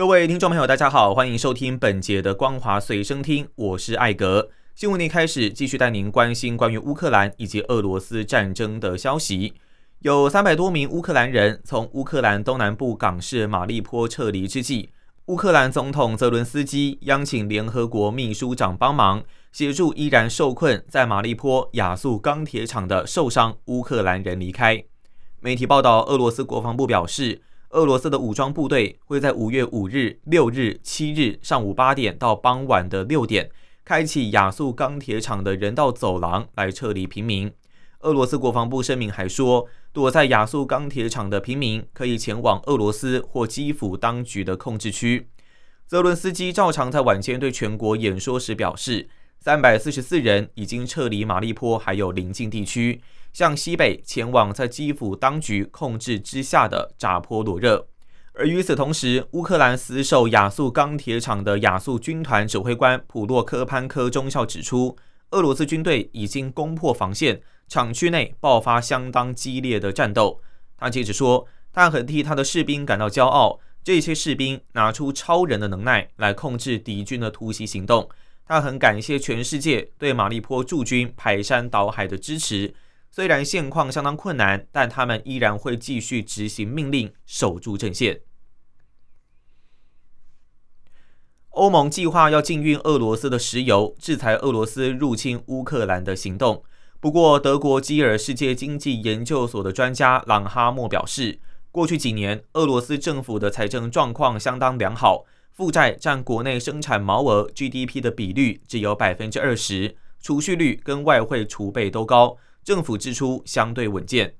各位听众朋友，大家好，欢迎收听本节的《光华随身听》，我是艾格。新闻一开始，继续带您关心关于乌克兰以及俄罗斯战争的消息。有三百多名乌克兰人从乌克兰东南部港市马利坡撤离之际，乌克兰总统泽伦斯基央请联合国秘书长帮忙协助依然受困在马利坡亚速钢铁厂的受伤乌克兰人离开。媒体报道，俄罗斯国防部表示，俄罗斯的武装部队会在五月五日、六日、七日上午八点到傍晚的六点。开启亚速钢铁厂的人道走廊来撤离平民。俄罗斯国防部声明还说，躲在亚速钢铁厂的平民可以前往俄罗斯或基辅当局的控制区。泽伦斯基照常在晚间对全国演说时表示，三百四十四人已经撤离马利坡，还有邻近地区，向西北前往在基辅当局控制之下的扎波罗热。而与此同时，乌克兰死守亚速钢铁厂的亚速军团指挥官普洛科潘科中校指出，俄罗斯军队已经攻破防线，厂区内爆发相当激烈的战斗。他接着说，他很替他的士兵感到骄傲，这些士兵拿出超人的能耐来控制敌军的突袭行动。他很感谢全世界对马利坡驻军排山倒海的支持。虽然现况相当困难，但他们依然会继续执行命令，守住阵线。欧盟计划要禁运俄罗斯的石油，制裁俄罗斯入侵乌克兰的行动。不过，德国基尔世界经济研究所的专家朗哈默表示，过去几年俄罗斯政府的财政状况相当良好，负债占国内生产毛额 GDP 的比率只有百分之二十，储蓄率跟外汇储备都高，政府支出相对稳健。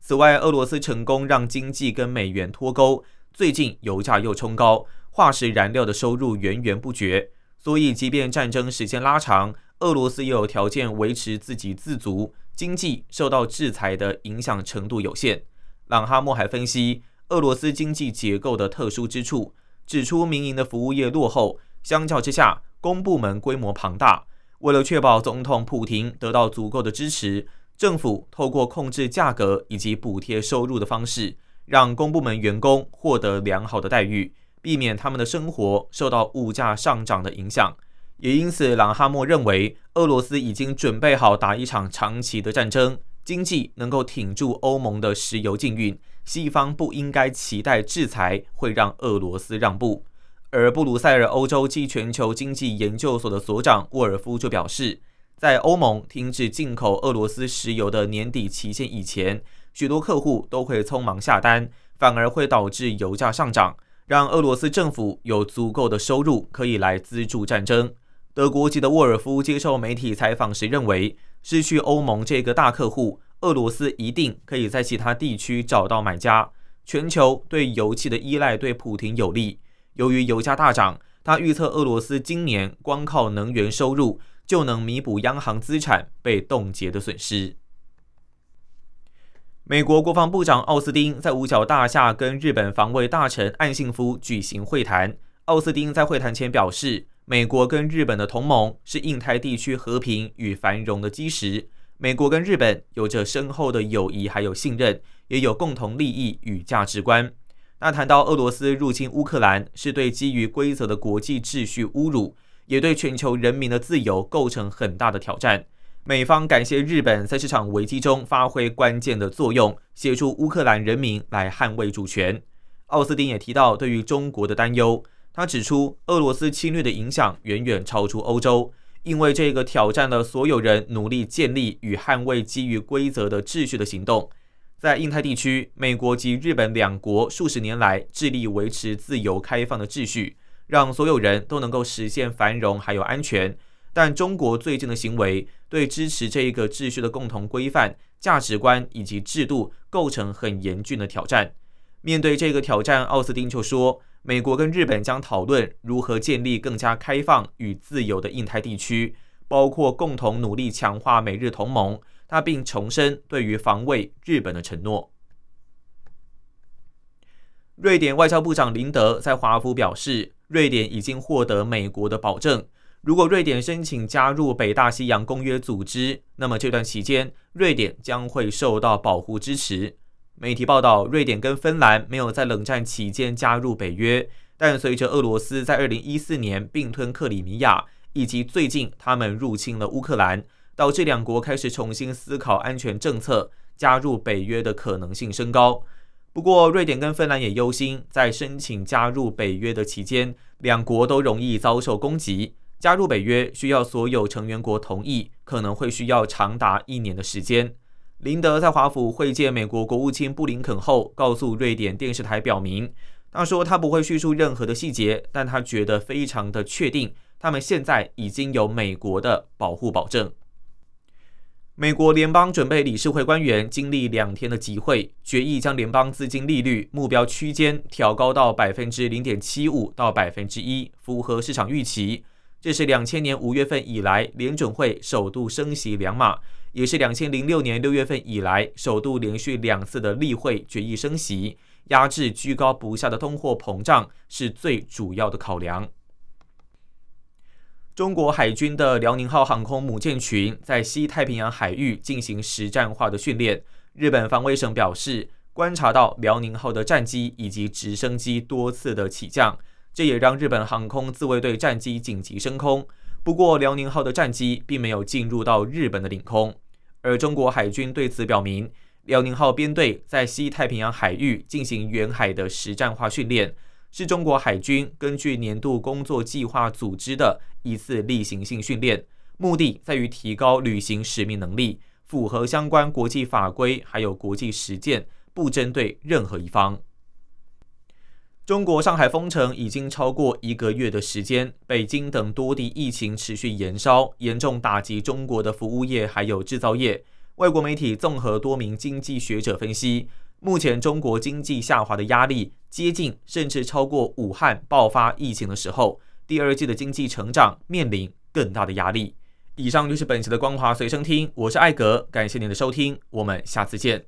此外，俄罗斯成功让经济跟美元脱钩，最近油价又冲高。化石燃料的收入源源不绝，所以即便战争时间拉长，俄罗斯也有条件维持自给自足，经济受到制裁的影响程度有限。朗哈默还分析俄罗斯经济结构的特殊之处，指出民营的服务业落后，相较之下，公部门规模庞大。为了确保总统普廷得到足够的支持，政府透过控制价格以及补贴收入的方式，让公部门员工获得良好的待遇。避免他们的生活受到物价上涨的影响，也因此，朗哈默认为，俄罗斯已经准备好打一场长期的战争，经济能够挺住欧盟的石油禁运，西方不应该期待制裁会让俄罗斯让步。而布鲁塞尔欧洲及全球经济研究所的所长沃尔夫就表示，在欧盟停止进口俄罗斯石油的年底期限以前，许多客户都会匆忙下单，反而会导致油价上涨。让俄罗斯政府有足够的收入可以来资助战争。德国籍的沃尔夫接受媒体采访时认为，失去欧盟这个大客户，俄罗斯一定可以在其他地区找到买家。全球对油气的依赖对普廷有利。由于油价大涨，他预测俄罗斯今年光靠能源收入就能弥补央行资产被冻结的损失。美国国防部长奥斯汀在五角大厦跟日本防卫大臣岸信夫举行会谈。奥斯汀在会谈前表示，美国跟日本的同盟是印太地区和平与繁荣的基石。美国跟日本有着深厚的友谊，还有信任，也有共同利益与价值观。那谈到俄罗斯入侵乌克兰，是对基于规则的国际秩序侮辱，也对全球人民的自由构成很大的挑战。美方感谢日本在这场危机中发挥关键的作用，协助乌克兰人民来捍卫主权。奥斯汀也提到对于中国的担忧，他指出俄罗斯侵略的影响远远超出欧洲，因为这个挑战了所有人努力建立与捍卫基于规则的秩序的行动。在印太地区，美国及日本两国数十年来致力维持自由开放的秩序，让所有人都能够实现繁荣还有安全。但中国最近的行为对支持这一个秩序的共同规范、价值观以及制度构成很严峻的挑战。面对这个挑战，奥斯汀就说：“美国跟日本将讨论如何建立更加开放与自由的印太地区，包括共同努力强化美日同盟。他并重申对于防卫日本的承诺。瑞典外交部长林德在华府表示，瑞典已经获得美国的保证，如果瑞典申请加入北大西洋公约组织，那么这段期间瑞典将会受到保护支持。媒体报道，瑞典跟芬兰没有在冷战期间加入北约，但随着俄罗斯在2014年并吞克里米亚，以及最近他们入侵了乌克兰，导致两国开始重新思考安全政策，加入北约的可能性升高。不过，瑞典跟芬兰也忧心，在申请加入北约的期间，两国都容易遭受攻击。加入北约需要所有成员国同意，可能会需要长达一年的时间。林德在华府会见美国国务卿布林肯后，告诉瑞典电视台，表明他说他不会叙述任何的细节，但他觉得非常的确定，他们现在已经有美国的保护保证。美国联邦准备理事会官员经历两天的集会，决议将联邦资金利率目标区间调高到百分之零点七五到百分之一，符合市场预期。这是两千年五月份以来联准会首度升息两码。也是两千零六年六月份以来首度连续两次的例会决议升息，压制居高不下的通货膨胀是最主要的考量。中国海军的辽宁号航空母舰群在西太平洋海域进行实战化的训练。日本防卫省表示，观察到辽宁号的战机以及直升机多次的起降，这也让日本航空自卫队战机紧急升空。不过，辽宁号的战机并没有进入到日本的领空。而中国海军对此表明，辽宁号编队在西太平洋海域进行远海的实战化训练，是中国海军根据年度工作计划组织的一次例行性训练，目的在于提高履行使命能力，符合相关国际法规还有国际实践，不针对任何一方。中国上海封城已经超过一个月的时间，北京等多地疫情持续延烧，严重打击中国的服务业还有制造业。外国媒体综合多名经济学者分析，目前中国经济下滑的压力接近甚至超过武汉爆发疫情的时候，第二季的经济成长面临更大的压力。以上就是本期的光华随身听，我是艾格，感谢您的收听，我们下次见。